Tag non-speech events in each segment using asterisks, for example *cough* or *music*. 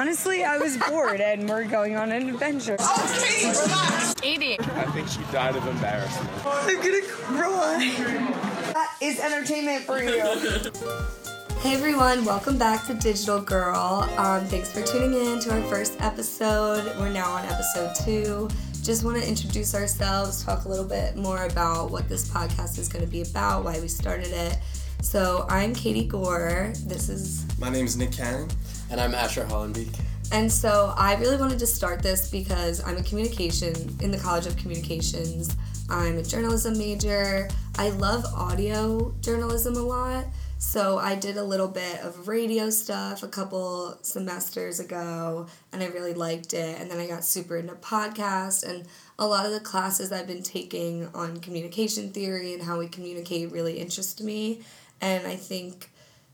Honestly, I was bored and we're going on an adventure. Oh, Katie, relax. 80. I think she died of embarrassment. I'm gonna cry. That is entertainment for you. *laughs* Hey everyone, welcome back to Digital Girl. Um, thanks for tuning in to our first episode. We're now on episode two. Just want to introduce ourselves, talk a little bit more about what this podcast is going to be about, why we started it. So, I'm Katie Gore. This is My name is Nick Cannon. And I'm Asher Hollenbeek. And so I really wanted to start this because I'm a communication in the College of Communications. I'm a journalism major. I love audio journalism a lot. So I did a little bit of radio stuff a couple semesters ago and I really liked it. And then I got super into podcast and a lot of the classes I've been taking on communication theory and how we communicate really interest me. And I think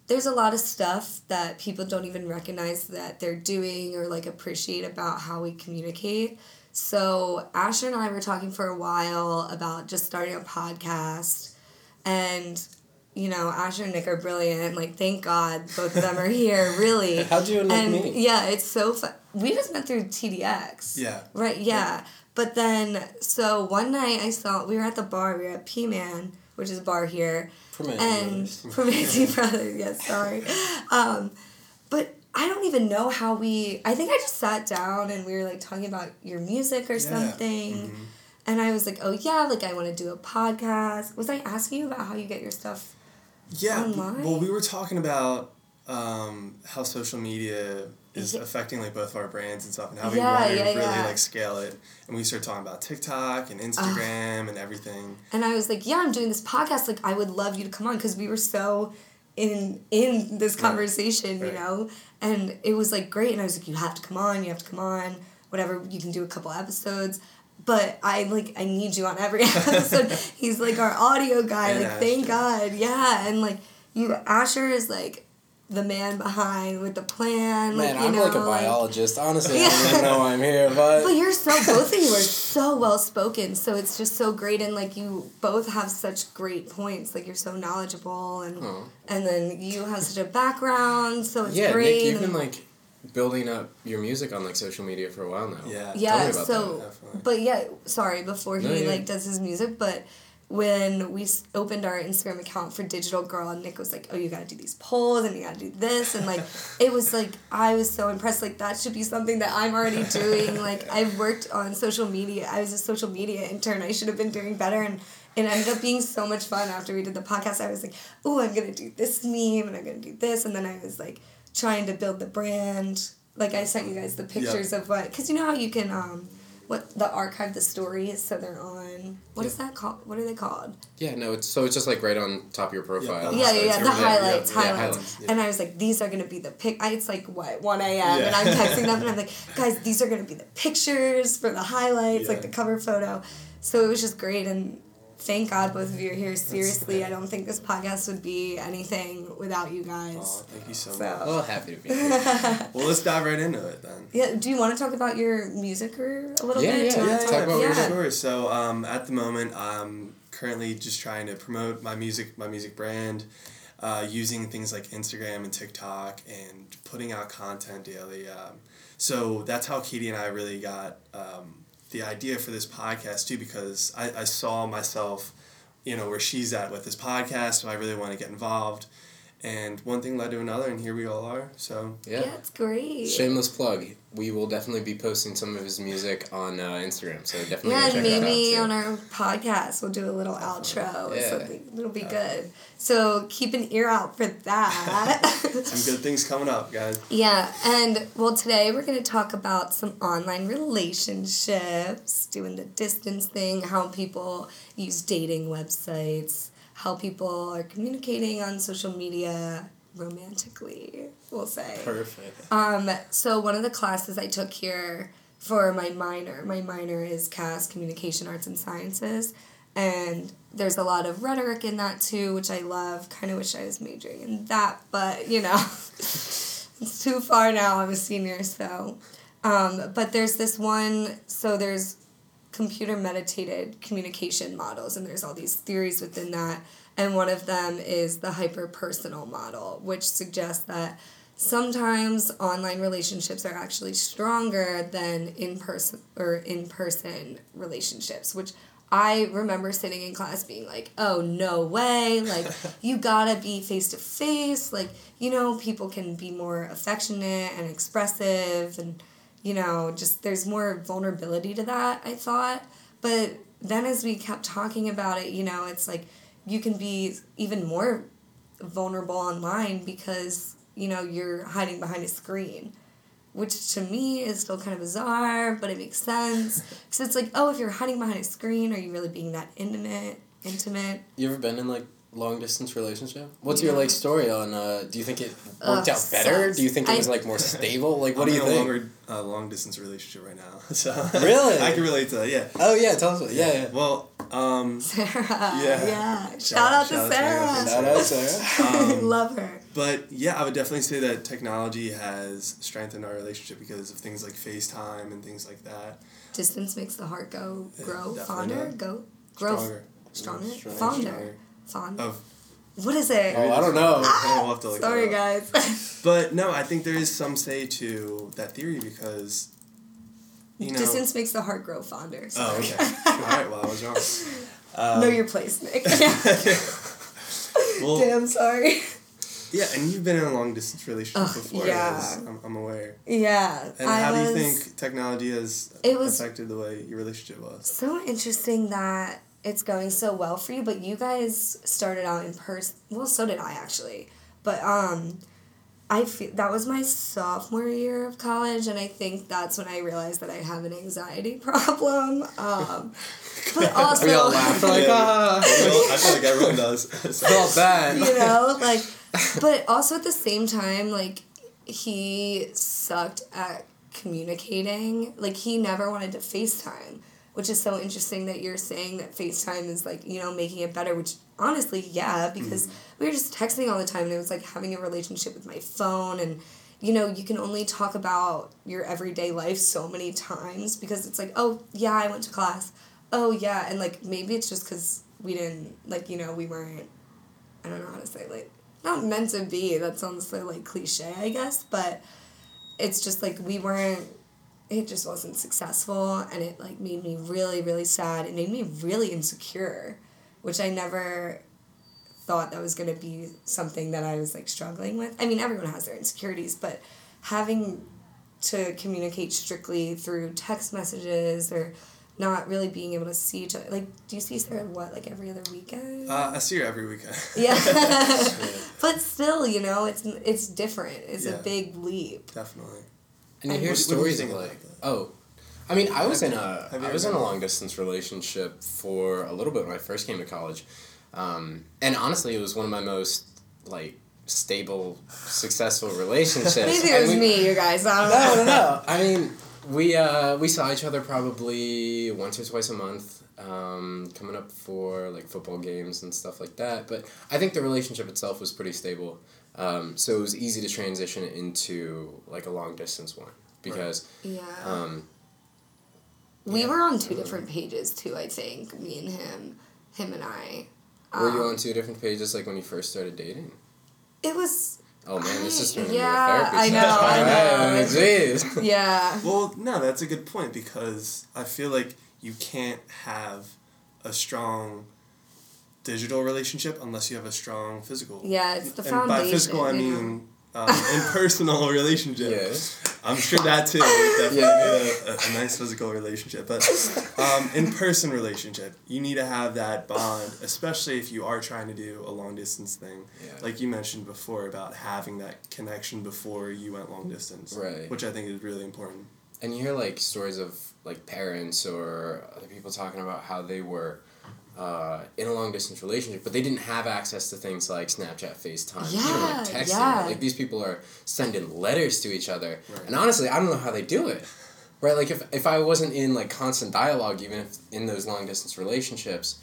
there's a lot of stuff that people don't even recognize that they're doing or like appreciate about how we communicate. So Asher and I were talking for a while about just starting a podcast and you know, Asher and Nick are brilliant. Like, thank God both of them are here, *laughs* really. How'd you and meet? Yeah, it's so fun. We just met through TDX. Yeah. Right, yeah. But then, so one night I saw, we were at the bar, we were at P Man, which is a bar here Permanent and Brothers. *laughs* Promancy *laughs* Brothers. Yes, sorry. Um, but I don't even know how we. I think I just sat down and we were like talking about your music or something. Mm-hmm. And I was like, oh yeah, like I want to do a podcast. Was I asking you about how you get your stuff? Yeah. Online? Well, we were talking about um, how social media is Yeah. affecting like both of our brands and stuff, and how we Yeah, want to yeah, really like scale it. And we started talking about TikTok and Instagram and everything. And I was like, yeah, I'm doing this podcast. Like, I would love you to come on because we were so in in this conversation, you know. And it was like great. And I was like, you have to come on. You have to come on. Whatever. You can do a couple episodes. But I like I need you on every *laughs* episode. He's like our audio guy. And like thank God. Yeah. And like you, Asher is like the man behind with the plan. Man, like, you I'm know, like a biologist. Honestly, I Yeah. don't even *laughs* know why I'm here, but, but you're so both of you are *laughs* so well spoken, so it's just so great, and like you both have such great points. Like you're so knowledgeable, and Oh. and then you have such a background, so it's yeah, great. Nick, you've and- been like building up your music on like social media for a while now. Yeah. Tell me yeah, about so that, but yeah, sorry before he yeah. like does his music, but when we opened our Instagram account for Digital Girl, and Nick was like, "Oh, you gotta do these polls, and you gotta do this," and like, *laughs* it was like I was so impressed. Like that should be something that I'm already doing. Like I've worked on social media. I was a social media intern. I should have been doing better, and it ended up being so much fun. After we did the podcast, I was like, "Oh, I'm gonna do this meme, and I'm gonna do this," and then I was like trying to build the brand. Like I sent you guys the pictures of what, cause you know how you can um, what the archive the stories so they're on. What is that called? What are they called? Yeah, no, it's so it's just like right on top of your profile. Yeah, yeah, yeah, yeah. The yeah, highlights, yeah, highlights. highlights, yeah. And I was like, these are gonna be the pic. I, it's like what one a.m. and I'm texting them *laughs* and I'm like, guys, these are gonna be the pictures for the highlights, like the cover photo. So it was just great and. Thank God both of you are here. Seriously, I don't think this podcast would be anything without you guys. Oh, thank you so, So- much. Well, happy to be here. *laughs* Well, let's dive right into it then. Yeah, do you want to talk about your music career a little Yeah, bit? yeah, Do you yeah, talk- talk about for music. sure. So um, at the moment, I'm currently just trying to promote my music, my music brand, uh, using things like Instagram and TikTok, and putting out content daily. Um, so that's how Katie and I really got um, the idea for this podcast too, because I, I saw myself, you know, where she's at with this podcast, so I really want to get involved. And one thing led to another, and here we all are. So Yeah, Yeah. it's great. Shameless plug. We will definitely be posting some of his music on uh, Instagram, so definitely Yeah, go and check that maybe out. on our podcast we'll do a little outro or Yeah. something. It'll be good. So keep an ear out for that. *laughs* some good things coming up, guys. yeah, and well, today we're going to talk about some online relationships, doing the distance thing, how people use dating websites, how people are communicating on social media romantically, we'll say. Perfect. Um, so one of the classes I took here for my minor, my minor is CAS, Communication Arts and Sciences, and there's a lot of rhetoric in that too, which I love. Kind of wish I was majoring in that, but you know, *laughs* it's too far now. I'm a senior, so. Um, but there's this one. So there's computer mediated communication models, and there's all these theories within that. And one of them is the hyper personal model, which suggests that sometimes online relationships are actually stronger than in person or in person relationships, which I remember sitting in class being like, "Oh no way! Like *laughs* you gotta be face to face. Like you know, people can be more affectionate and expressive, and you know, just there's more vulnerability to that." I thought, but then as we kept talking about it, you know, it's like you can be even more vulnerable online because you know you're hiding behind a screen which to me is still kind of bizarre but it makes sense *laughs* because it's like oh if you're hiding behind a screen are you really being that intimate intimate You ever been in like long distance relationship? What's your like story on? Uh, do you think it Ugh, worked out better? sucks. Do you think it I- was like more *laughs* stable? Like, what I'm do you in a think? longer, uh, long distance relationship right now, *laughs* so Really? I can relate to that. Yeah. Oh yeah, tell us. What, yeah, yeah. Well, um, sarah *laughs* Yeah. yeah, shout, out to Sarah. shout out to sarah, Sarah. Shout out Sarah. Um, love her But yeah, I would definitely say that technology has strengthened our relationship because of things like FaceTime and things like that. distance makes the heart go grow definitely fonder not. go grow Stronger. stronger, Stronger, fonder stronger. Fond Of what is it Oh, I don't know. Yeah, we'll have to look sorry guys *laughs* But no, I think there is some say to that theory because you know. distance makes the heart grow fonder Oh, sorry. okay. *laughs* All right. Well, I was wrong. *laughs* Um, know your place nick well, damn sorry yeah, and you've been in a long distance relationship Ugh, before. yeah. as I'm, I'm aware. yeah And I how was, do you think technology has It was- affected the way your relationship was? So interesting that it's going so well for you, but you guys started out in person. Well, so did I actually, but um, I feel that was my sophomore year of college, and I think that's when I realized that I have an anxiety *laughs* problem. Um, but also, *laughs* we all laughed like Yeah. ah. I feel like everyone does. *laughs* Felt bad. you know, like, but also at the same time, like, he sucked at communicating. Like, he never wanted to FaceTime, which is so interesting that you're saying that FaceTime is, like, you know, making it better, which honestly, yeah, because mm-hmm. we were just texting all the time and it was like having a relationship with my phone and, you know, you can only talk about your everyday life so many times because it's like, oh, yeah, I went to class. Oh, yeah. And, like, maybe it's just because we didn't, like, you know, we weren't I don't know how to say like not meant to be. That sounds so like cliche, I guess, but it's just like we weren't it just wasn't successful and it like made me really really sad. It made me really insecure, which I never thought that was going to be something that I was like struggling with. I mean, everyone has their insecurities, but having to communicate strictly through text messages or not really being able to see each other. Like, do you see Sarah what like every other weekend? Uh, I see her every weekend. *laughs* Yeah. *laughs* but still, you know, it's it's different. It's a big leap. Definitely. And you hear what do- what you stories of like, oh, I mean, I was Have in a I was in a long distance relationship for a little bit when I first came to college, um, and honestly, it was one of my most like stable, successful relationships. Maybe it was we- me, you guys. I don't *laughs* No, know. no, no. I mean, we uh, we saw each other probably once or twice a month, um, coming up for like football games and stuff like that. But I think the relationship itself was pretty stable, um, so it was easy to transition into like a long distance one because. Yeah. Um, we yeah. were on two different pages too, I think. Me and him. Him and I. Were you Um, on two different pages like when you first started dating? It was Oh man, this is I- turning into yeah, a therapy I session. know, I *laughs* know. Jeez. yeah. Well, no, that's a good point because I feel like you can't have a strong digital relationship unless you have a strong physical. Yeah, it's the and foundation. by physical, I mean um, impersonal *laughs* relationship. Yeah. I'm sure that too. *laughs* Definitely Yeah. a, a, a nice physical relationship, but um, in person relationship, you need to have that bond, especially if you are trying to do a long distance thing. Yeah. Like you mentioned before about having that connection before you went long distance, Right. Which I think is really important. And you hear like stories of like parents or other people talking about how they were uh, in a long distance relationship, but they didn't have access to things like Snapchat, FaceTime, even Yeah, like texting. yeah. Like these people are sending letters to each other, Right. and honestly, I don't know how they do it. Right, like if, if I wasn't in like constant dialogue, even if in those long distance relationships,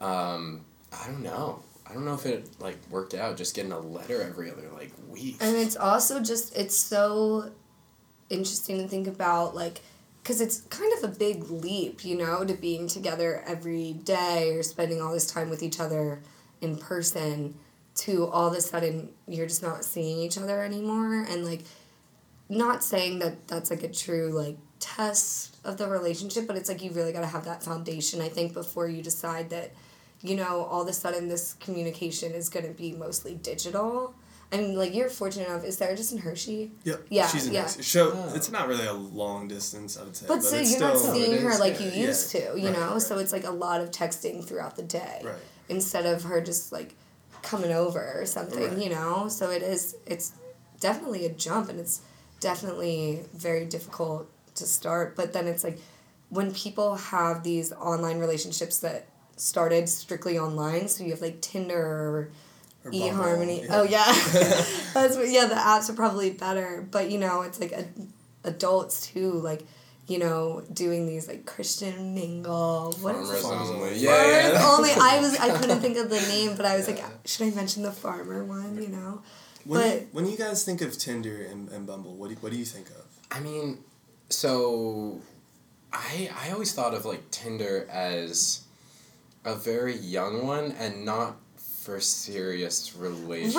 um, I don't know. I don't know if it like worked out just getting a letter every other like week. And it's also just it's so interesting to think about like because it's kind of a big leap, you know, to being together every day or spending all this time with each other in person. to all of a sudden you're just not seeing each other anymore and like not saying that that's like a true like test of the relationship but it's like you really got to have that foundation i think before you decide that you know all of a sudden this communication is going to be mostly digital I mean, like you're fortunate enough. Is Sarah just in Hershey? Yep. Yeah, She's in yeah. Hershey. So Oh. it's not really a long distance, I would say. But, so it's you're not still, seeing her is, like you yeah. used to, you Right, know. right. So it's like a lot of texting throughout the day Right. instead of her just like coming over or something, Right. you know. So it is. It's definitely a jump, and it's definitely very difficult to start. But then it's like when people have these online relationships that started strictly online. So you have like Tinder or Or eHarmony. Bumble, Oh yeah, *laughs* *laughs* that's what, yeah. The apps are probably better, but you know, it's like a, adults too, like you know, doing these like Christian mingle. What is Farmers it? Farmers only. only. Yeah, Farmers yeah. only. I was I *laughs* couldn't think of the name, but I was like, should I mention the farmer one? You know, When, but you, when you guys think of Tinder and, and Bumble, what do, you, what do you think of? I mean, so I I always thought of like Tinder as a very young one and not for serious relationships.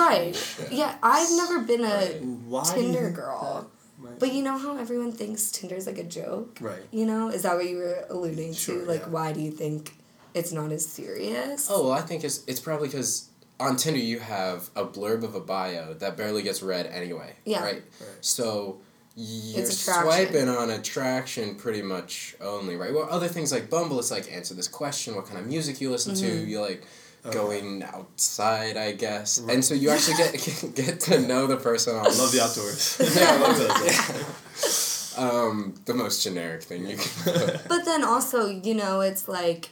right, yeah. I've never been a Right. Why Tinder girl. that But you know how everyone thinks Tinder's like a joke? Right. You know, is that what you were alluding Sure, to? Like, yeah. why do you think it's not as serious? Oh well, I think it's it's probably because on Tinder you have a blurb of a bio that barely gets read anyway. Yeah. Right. Right. So you're swiping on attraction pretty much only, right? Well, other things like Bumble, it's like answer this question, what kind of music you listen to, Mm-hmm. you like Oh, going outside, I guess, Right. and so you actually get *laughs* get to know the person. I love the outdoors. *laughs* yeah, I love those. um, the most generic thing you can. *laughs* But then also, you know, it's like,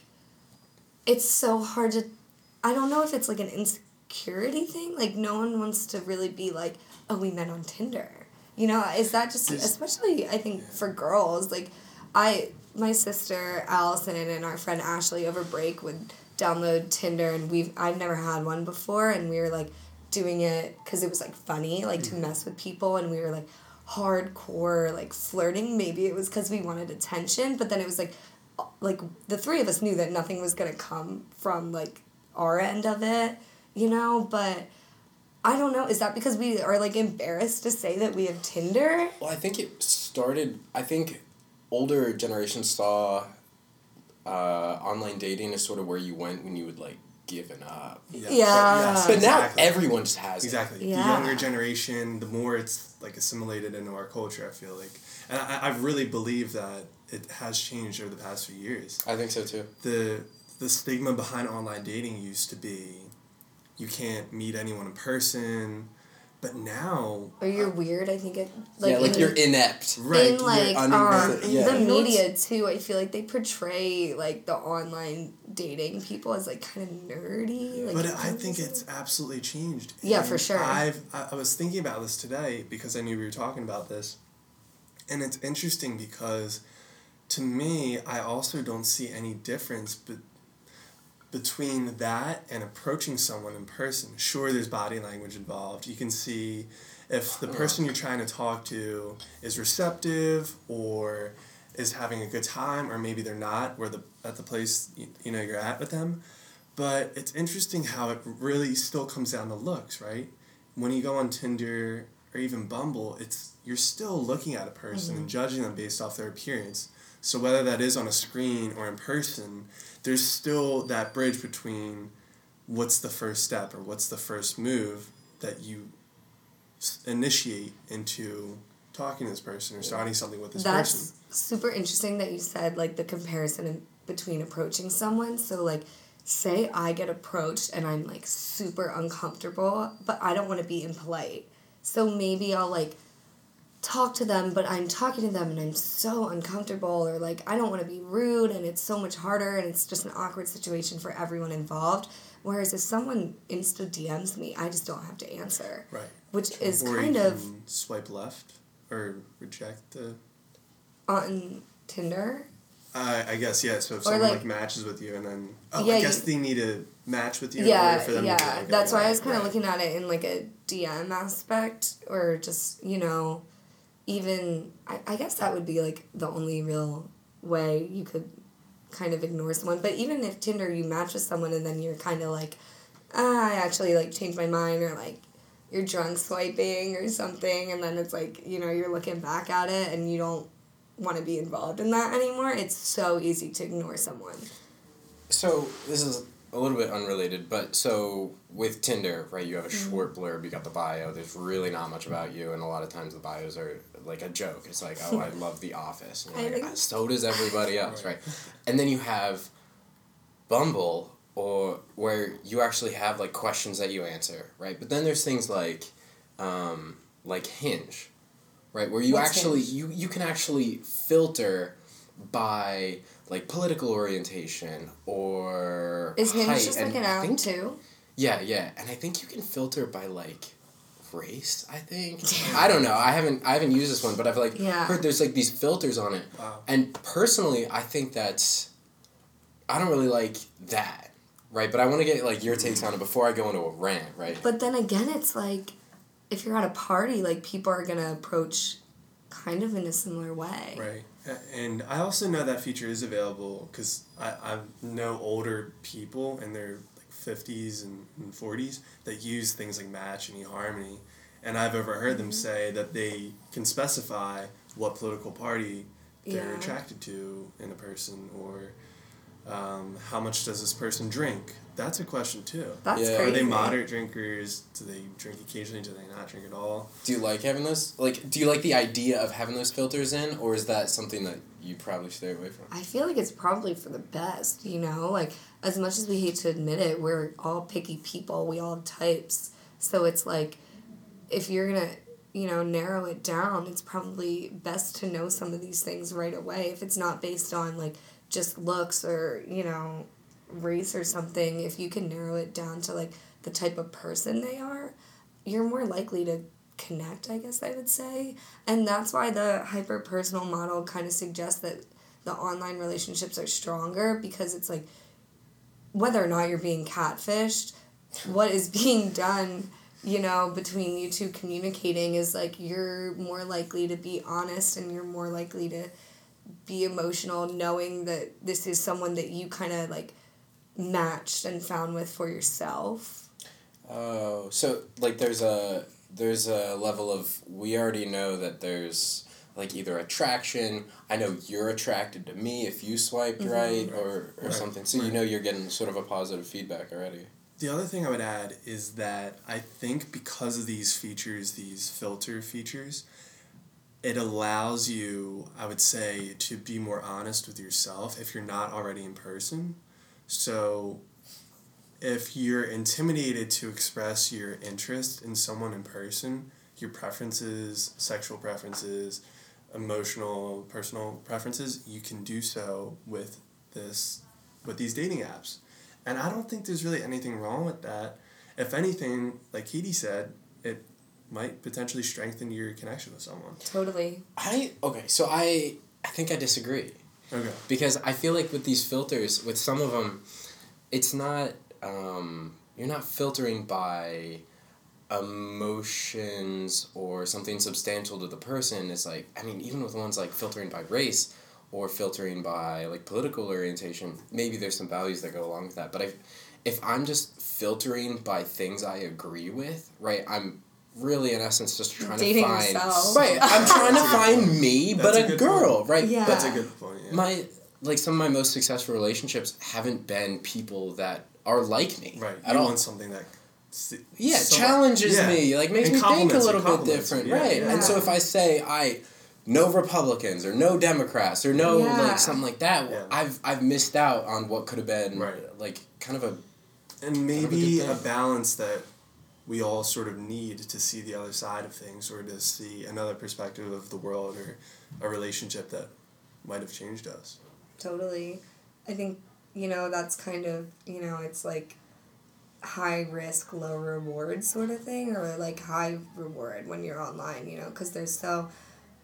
it's so hard to. I don't know if it's like an insecurity thing. Like, no one wants to really be like, oh, we met on Tinder. You know, is that just, There's- especially, I think, for girls, like, I, my sister Allison and our friend Ashley over break would download Tinder, and we've, I've never had one before, and we were like doing it because it was like funny, like to mm-hmm. mess with people, and we were like hardcore, like flirting. Maybe it was because we wanted attention, but then it was like, like the three of us knew that nothing was gonna come from like our end of it, you know, but. I don't know. Is that because we are like embarrassed to say that we have Tinder? Well, I think it started. I think older generations saw uh, online dating is sort of where you went when you would like given up. Yeah. Yeah. yes, But now exactly. everyone just has it. Exactly. Yeah. The younger generation, the more it's like assimilated into our culture, I feel like. And I, I really believe that it has changed over the past few years. I think so too. The the stigma behind online dating used to be you can't meet anyone in person. But now Or you're weird. I think it like yeah, like in, you're inept. right, in like you're um, uninvested, yeah. the media too. I feel like they portray like the online dating people as like kind of nerdy. Like But I think it's absolutely changed. Yeah, And for sure. I've I, I was thinking about this today because I knew we were talking about this, and it's interesting because, to me, I also don't see any difference, but between that and approaching someone in person. Sure, there's body language involved. You can see if the person you're trying to talk to is receptive or is having a good time, or maybe they're not, where the at the place you, you know you're at with them. But it's interesting how it really still comes down to looks, right? When you go on Tinder or even Bumble, it's you're still looking at a person and mm-hmm. judging them based off their appearance. So whether that is on a screen or in person, there's still that bridge between what's the first step or what's the first move that you initiate into talking to this person or starting something with this That's person. super interesting that you said like the comparison between approaching someone. So like say I get approached and I'm like super uncomfortable, but I don't want to be impolite. So maybe I'll like talk to them, but I'm talking to them and I'm so uncomfortable or like I don't want to be rude and it's so much harder and it's just an awkward situation for everyone involved. Whereas if someone insta DMs me, I just don't have to answer. Right. Which is kind of swipe left or reject the on Tinder. Uh, I guess yeah. So if Or, someone like- like, matches with you and then oh, Yeah, I guess you- they need to match with you. in order Yeah, for them yeah. Like, That's why I was kind of right. looking at it in like a DM aspect, or just you know, even I, I guess that would be like the only real way you could kind of ignore someone. But even if Tinder you match with someone and then you're kind of like ah, I actually like changed my mind or like you're drunk swiping or something and then it's like you know you're looking back at it and you don't want to be involved in that anymore it's so easy to ignore someone So this is a little bit unrelated, but so with Tinder, right? You have a short blurb. You got the bio. There's really not much about you, and a lot of times the bios are like a joke. It's like, oh, I *laughs* love The Office. And you're like, "Ah, so does everybody *laughs* else, right? And then you have Bumble, or where you actually have like questions that you answer, right? But then there's things like, um, like Hinge, right? Where you What's actually Hinge? you you can actually filter by like political orientation or is Hinge height, just and like an I app think- too yeah, yeah, and I think you can filter by like race. I think I don't know. I haven't I haven't used this one, but I've like Yeah. heard there's like these filters on it. Wow. And personally, I think that's I don't really like that, right? But I want to get like your takes on it before I go into a rant, right? but then again it's like if you're at a party like people are gonna approach kind of in a similar way Right. And I also know that feature is available because I, I know older people in their like 50s and, and 40s that use things like Match and eHarmony. And I've overheard them mm-hmm. say that they can specify what political party they're Yeah. attracted to in a person or um, how much does this person drink. That's a question too. that's Yeah. Are crazy Are they moderate drinkers? Do they drink occasionally? Do they not drink at all? Do you like having those? Like, do you like the idea of having those filters in, or is that something that you probably stay away from? I feel like it's probably for the best, you know? Like, as much as we hate to admit it, we're all picky people. We all have types. So it's like, if you're gonna, you know, narrow it down, it's probably best to know some of these things right away. If it's not based on, like, just looks or, you know, race or something, if you can narrow it down to, like, the type of person they are, you're more likely to connect, I guess I would say. And that's why the hyper personal model kind of suggests that the online relationships are stronger because it's like whether or not you're being catfished, what is *laughs* being done, you know, between you two communicating is like you're more likely to be honest and you're more likely to be emotional knowing that this is someone that you kind of like matched and found with for yourself. Oh, so like there's a there's a level of we already know that there's like either attraction. I know you're attracted to me if you swiped mm-hmm. right or or Right, something. So you know you're getting sort of a positive feedback already. The other thing I would add is that I think because of these features, these filter features, it allows you, I would say, to be more honest with yourself if you're not already in person. So if you're intimidated to express your interest in someone in person, your preferences, sexual preferences, emotional, personal preferences, you can do so with this with these dating apps. And I don't think there's really anything wrong with that. If anything, like Katie said, might potentially strengthen your connection with someone. Totally. I okay, so I I think I disagree. Okay. because I feel like with these filters, with some of them, it's not um, you're not filtering by emotions or something substantial to the person. It's like I mean, even with ones like filtering by race or filtering by like political orientation, maybe there's some values that go along with that. But if if I'm just filtering by things I agree with, right, I'm really in essence just trying Dating to find yourself. right. I'm trying to That's a good find *laughs* me, That's but a a, girl, point. right? Yeah. That's a good point. Yeah. my like some of my most successful relationships haven't been people that are like me right. at you all. want something that. yeah, somewhat- challenges yeah. me, like makes And me think a little bit different, yeah, right? yeah. And so if I say I no Republicans or no Democrats or no Yeah. like something like that, Yeah. I've I've missed out on what could have been Right. like kind of a and maybe good a thing. balance that we all sort of need to see the other side of things or to see another perspective of the world or a relationship that might have changed us. Totally. I think, you know, that's kind of, you know, it's like high risk, low reward sort of thing, or like high reward when you're online, you know, because there's so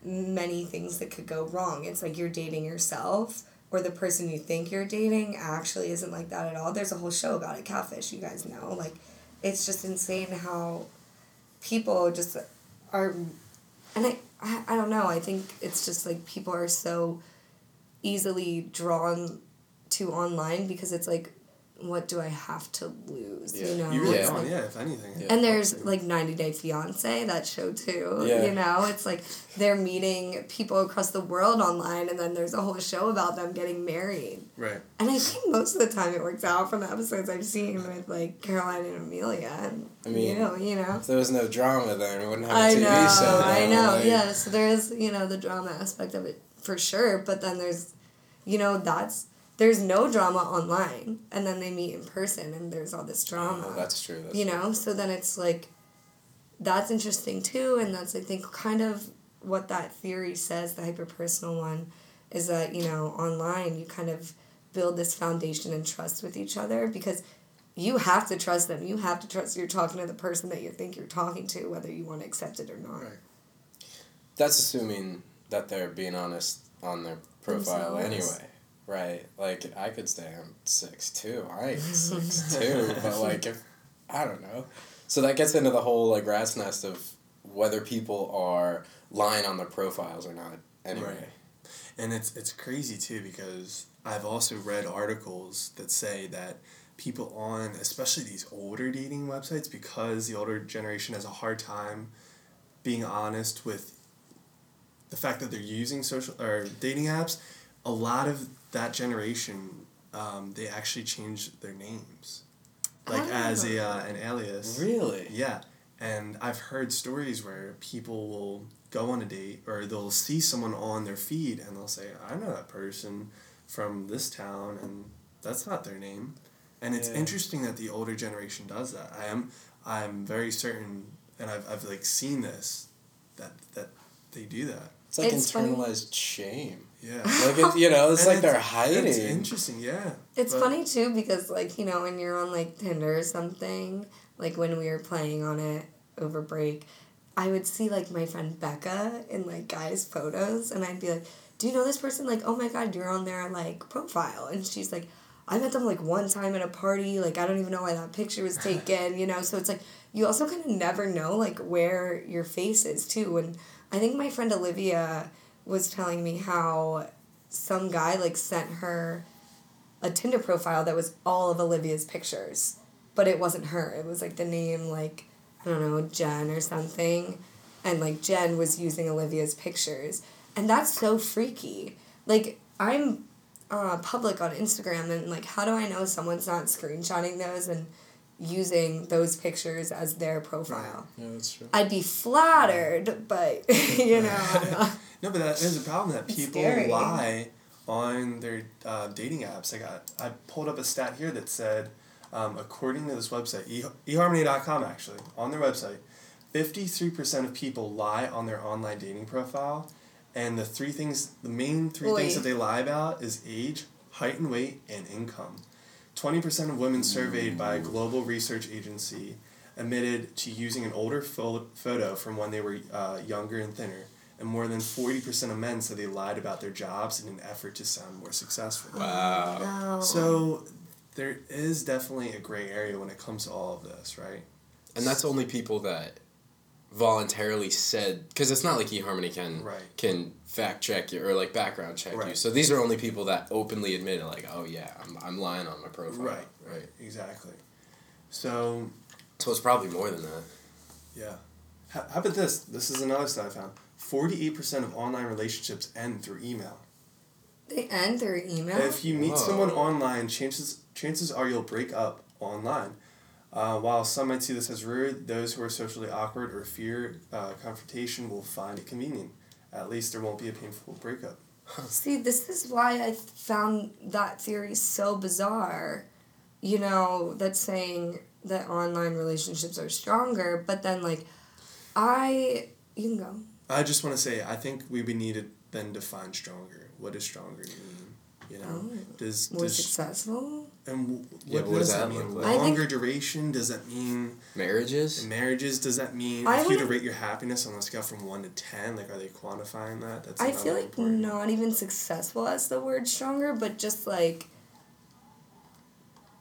many things that could go wrong. It's like you're dating yourself, or the person you think you're dating actually isn't like that at all. There's a whole show about it, Catfish, you guys know. Like, it's just insane how people just are. And I, I, I don't know, I think it's just like people are so easily drawn to online because it's like what do I have to lose? Yeah. You know, You really Yeah. like- yeah, if anything. Yeah. and there's like 90 Day Fiance, that show too. Yeah. You know, it's like they're meeting people across the world online, and then there's a whole show about them getting married. Right. And I think most of the time it works out from the episodes I've seen with like Caroline and Amelia and I mean, you, you know. If there was no drama, then we wouldn't have a I TV know, show. I know, like- yeah. So there is, you know, the drama aspect of it for sure, but then there's, you know, that's there's no drama online, and then they meet in person, and there's all this drama. Oh, that's true. That's you know, so then it's like, that's interesting too, and that's I think kind of what that theory says, the hyper personal one, is that you know online you kind of build this foundation and trust with each other because you have to trust them. You have to trust you're talking to the person that you think you're talking to, whether you want to accept it or not. Right. That's assuming that they're being honest on their profile anyway. Right. Like I could say I'm six two. I ain't six two, but like if I don't know. So that gets into the whole like rat's nest of whether people are lying on their profiles or not anyway. Right. And it's it's crazy too because I've also read articles that say that people on especially these older dating websites because the older generation has a hard time being honest with the fact that they're using social or dating apps, a lot of that generation um, they actually change their names. Like as a uh, an alias. Really? Yeah, and I've heard stories where people will go on a date or they'll see someone on their feed and they'll say, "I know that person from this town," and that's not their name. And it's Yeah. interesting that the older generation does that. I am I'm very certain, and I've I've like seen this, that that they do that. It's like It's funny. internalized shame. Yeah. *laughs* Like it, you know, it's And like they're hiding. It's interesting, yeah. It's But- funny too because like you know when you're on like Tinder or something, like when we were playing on it over break, I would see like my friend Becca in like guys' photos, and I'd be like, "Do you know this person?" Like, "Oh my god, you're on their like profile," and she's like, "I met them like one time at a party. Like, I don't even know why that picture was *laughs* taken." You know, so it's like you also kind of never know like where your face is too, and I think my friend Olivia was telling me how some guy like sent her a Tinder profile that was all of Olivia's pictures, but it wasn't her. It was like the name like I don't know Jen or something, and like Jen was using Olivia's pictures, and that's so freaky. Like I'm uh, public on Instagram, and like how do I know someone's not screenshotting those and using those pictures as their profile? Yeah, that's true. I'd be flattered, but *laughs* you know. I'm not- No, but that is a problem that It's people scary. lie on their uh, dating apps. I got I pulled up a stat here that said, um, according to this website, e- eharmony.com actually, on their website, fifty three percent of people lie on their online dating profile, and the three things, the main three things that they lie about is age, height and weight, and income. Twenty percent of women surveyed by a global research agency admitted to using an older pho- photo from when they were uh, younger and thinner, and more than forty percent of men said they lied about their jobs in an effort to sound more successful. Wow. Oh, no. So there is definitely a gray area when it comes to all of this, right? And that's only people that voluntarily said because it's not like eHarmony can Right. can fact check you or like background check you. So these are only people that openly admit it, like, oh yeah, I'm, I'm lying on my profile. Right, right, exactly. So So it's probably more than that. yeah, how, how about this? This is another stat I found. Forty-eight percent of online relationships end through email. they end through email. If you meet someone online, chances chances are you'll break up online. Uh, while some might see this as rude, those who are socially awkward or fear uh, confrontation will find it convenient. At least there won't be a painful breakup. *laughs* See, this is why I found that theory so bizarre. You know, that saying that online relationships are stronger, but then, like, I. You can go. I just want to say I think we would need to then define stronger. What does stronger mean? You know, Oh. does More does successful? and w- Yeah, what, what does does that that mean? like? Longer duration? Does that mean Marriages? marriages? Does that mean I if you to wouldn't- rate your happiness on a scale from one to ten? Like, are they quantifying that? That's I feel like important- not even successful as the word stronger, but just like.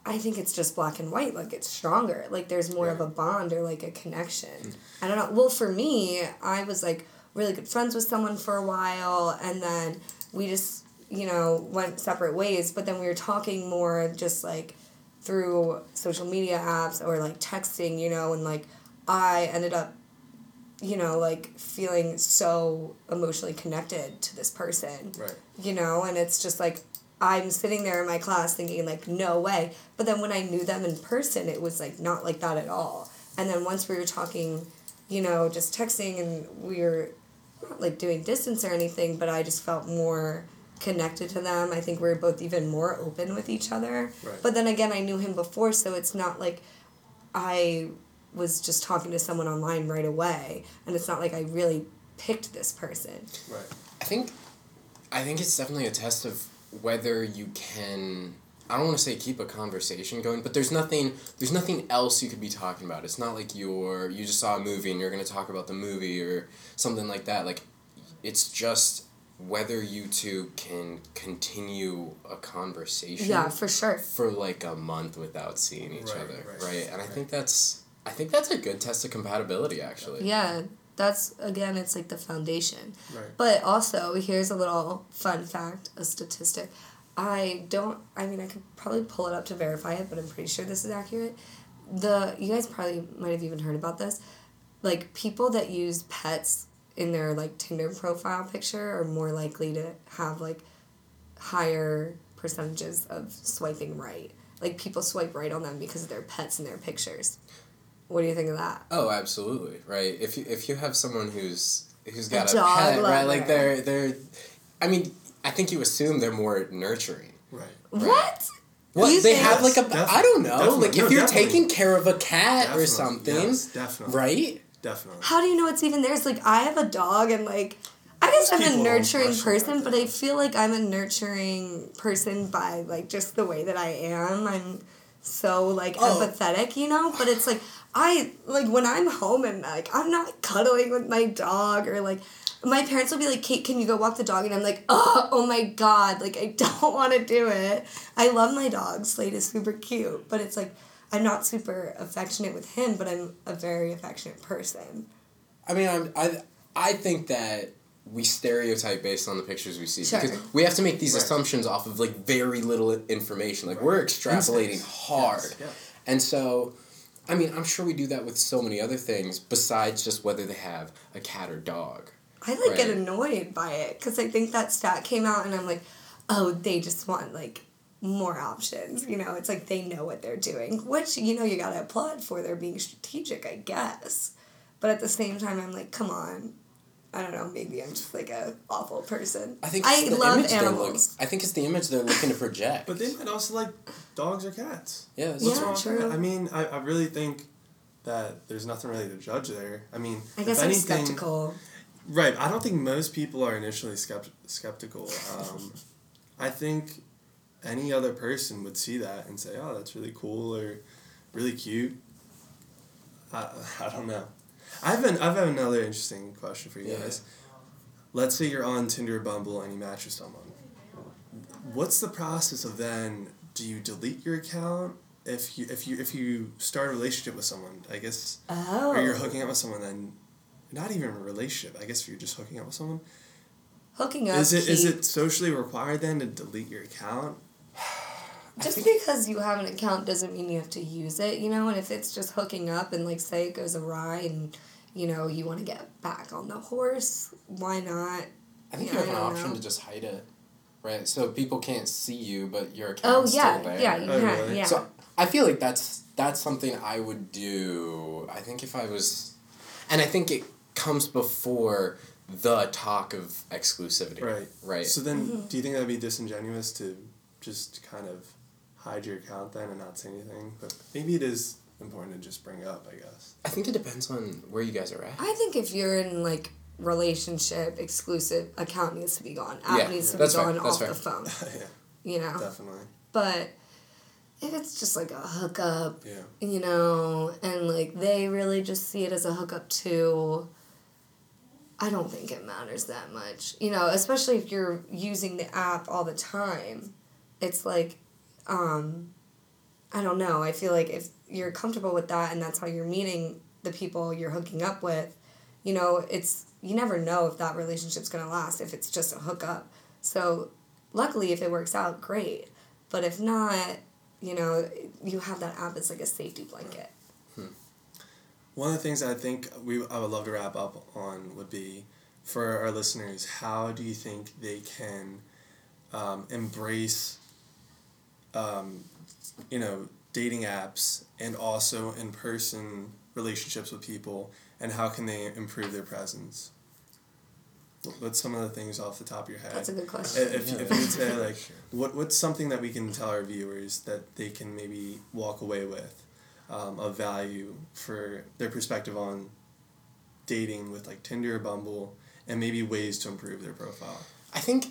I think it's just black and white. Like it's stronger. Like there's more of a bond or like a connection. Hmm. I don't know. Well, for me, I was like really good friends with someone for a while, and then we just you know went separate ways. But then we were talking more just like through social media apps or like texting, you know, and like I ended up, you know, like feeling so emotionally connected to this person. Right. You know, and it's just like I'm sitting there in my class thinking like no way. But then when I knew them in person, it was like not like that at all. And then once we were talking, you know, just texting and we were not like doing distance or anything, but I just felt more connected to them. I think we were both even more open with each other. Right. But then again, I knew him before, so it's not like I was just talking to someone online right away, and it's not like I really picked this person. Right. I think, I think it's definitely a test of whether you can. I don't want to say keep a conversation going, but there's nothing. There's nothing else you could be talking about. It's not like you're you just saw a movie and you're gonna talk about the movie or something like that. Like, it's just whether you two can continue a conversation. Yeah, for sure. for like a month without seeing each Right, other, right, right? And I think that's I think that's a good test of compatibility, actually. Yeah, that's again, it's like the foundation. Right. But also, here's a little fun fact, a statistic. I don't. I mean, I could probably pull it up to verify it, but I'm pretty sure this is accurate. The you guys probably might have even heard about this. Like people that use pets in their like Tinder profile picture are more likely to have like higher percentages of swiping right. Like people swipe right on them because of their pets in their pictures. What do you think of that? Oh, absolutely, right. If you if you have someone who's who's got a, dog pet, right? Like they're they're, I mean, I think you assume they're more nurturing. Right. What? What You they have like a Definitely, I don't know definitely. like No, if you're definitely. taking care of a cat or something, Yes, definitely. right? Definitely. How do you know it's even there? It's like I have a dog and like I guess Most I'm a nurturing person, but I feel like I'm a nurturing person by like just the way that I am. I'm so like Oh. empathetic, you know? But it's like I like when I'm home and like I'm not cuddling with my dog or like my parents will be like, Kate, can you go walk the dog? And I'm like, oh, oh my god, like I *laughs* don't want to do it. I love my dog. Slade is super cute, but it's like I'm not super affectionate with him, but I'm a very affectionate person. I mean, I'm, I I think that we stereotype based on the pictures we see Sure. because we have to make these Right. assumptions off of like very little information. Like we're extrapolating Instincts. hard, Yes, yeah. and so. I mean, I'm sure we do that with so many other things besides just whether they have a cat or dog. I like get annoyed by it because I think that stat came out and I'm like, oh, they just want like more options. You know, it's like they know what they're doing, which you know you gotta applaud for. They're being strategic, I guess. But at the same time, I'm like, come on. I don't know. Maybe I'm just like a awful person. I think I it's the love image they're animals. look- I think it's the image they're looking to project. But they might also like dogs or cats. yeah, that's Yeah, What's wrong with true. I mean, I, I really think that there's nothing really to judge there. I mean, I guess if I'm anything, skeptical. Right. I don't think most people are initially skept- skeptical. Um, I think any other person would see that and say, "Oh, that's really cool" or "really cute." I, I don't know. I've been I've had another interesting question for you Yeah. guys. Let's say you're on Tinder or Bumble and you match with someone. What's the process of then? Do you delete your account if you if you if you start a relationship with someone? I guess Oh. or you're hooking up with someone then not even a relationship i guess if you're just hooking up with someone Hooking up. is it is keep- it socially required then to delete your account *sighs* Just think- because you have an account doesn't mean you have to use it, you know. And if it's just hooking up and like say it goes awry and you know you want to get back on the horse, why not? I think Yeah, you have an option know. to just hide it, right? So people can't see you, but your Oh account's yeah, still there. yeah, you Oh, can, really? yeah. So I feel like that's that's something I would do. I think if I was, and I think it comes before the talk of exclusivity. right Right. so then Mm-hmm. do you think that'd be disingenuous to just kind of hide your account then and not say anything but maybe it is important to just bring up i guess I think it depends on where you guys are at. I think if you're in like relationship exclusive account needs to be gone. App Yeah, needs to that's be fair, gone that's off fair. the phone. *laughs* yeah You know. definitely But if it's just like a hookup, yeah you know, and like they really just see it as a hookup too. I don't think it matters that much. You know, especially if you're using the app all the time. It's like um I don't know. I feel like if you're comfortable with that and that's how you're meeting the people you're hooking up with, you know, it's you never know if that relationship's to last if it's just a hookup. So, luckily if it works out, great. But if not, you know, you have that app as like a safety blanket. One of the things I think we I would love to wrap up on would be for our listeners. How do you think they can um, embrace, um, you know, dating apps and also in person relationships with people, and how can they improve their presence? What's some of the things off the top of your head? That's a good question. If, if you would say like, what what's something that we can tell our viewers that they can maybe walk away with, um, of value for their perspective on dating with like Tinder or Bumble, and maybe ways to improve their profile. I think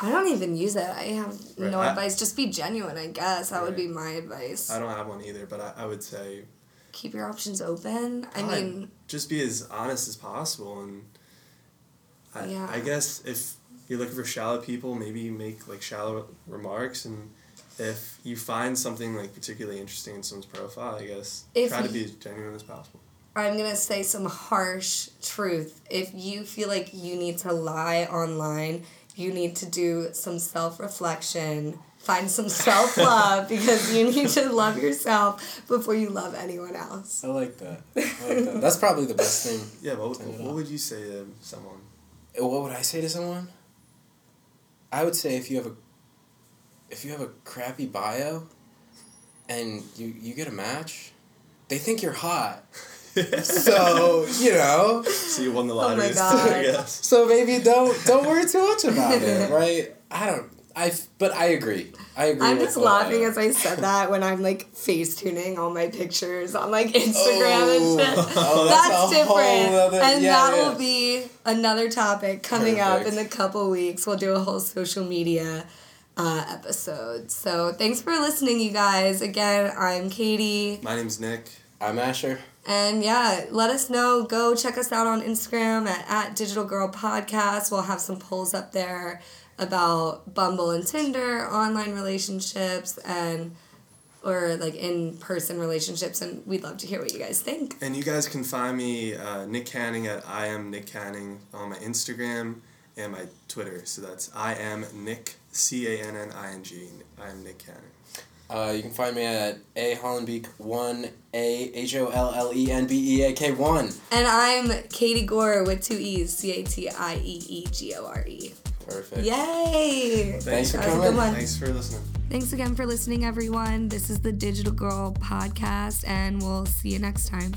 I don't even use it. I have Right, no I- advice. Just be genuine, I guess. That would be my advice. I don't have one either, but I, I would say Keep your options open. I God, mean, just be as honest as possible and I, Yeah. I guess if you're looking for shallow people maybe make like shallow remarks and if you find something like particularly interesting in someone's profile i guess If try to be as genuine as possible I'm going to say some harsh truth. If you feel like you need to lie online, you need to do some self reflection, find some self love *laughs* because you need to love yourself before you love anyone else. I like that. I like that. That's probably the best thing. *laughs* yeah what, Turn it what would you say to someone What would I say to someone? I would say if you have a if you have a crappy bio and you, you get a match, they think you're hot. *laughs* So, you know, so you won the Oh my lottery God. *laughs* so maybe don't don't worry too much about it, *laughs* right? I don't I but I agree. I agree. I'm with just laughing uh, as I said that when I'm like face tuning all my pictures on like Instagram and shit. Oh, that's, a whole different. other- and yeah, that yeah. will be another topic coming up in a couple weeks. We'll do a whole social media uh, episode. So thanks for listening, you guys. Again, I'm Katie. my name's nick I'm Asher. And yeah, let us know. Go check us out on Instagram at, at Digital Girl Podcast. We'll have some polls up there about Bumble and Tinder, online relationships, and or like in person relationships. And we'd love to hear what you guys think. and you guys can find me uh, nick canning at i am nick canning on my instagram and my twitter so that's i am nick c-a-n-n-i-n-g i am nick canning Uh, you can find me at A Hollenbeak one A H O L L E N B E A K one. And I'm Katie Gore with two E's, C A T I E E G O R E. Perfect. Yay! Thanks for a good coming. thanks for listening Thanks again for listening, everyone. This is the Digital Girl Podcast, and we'll see you next time.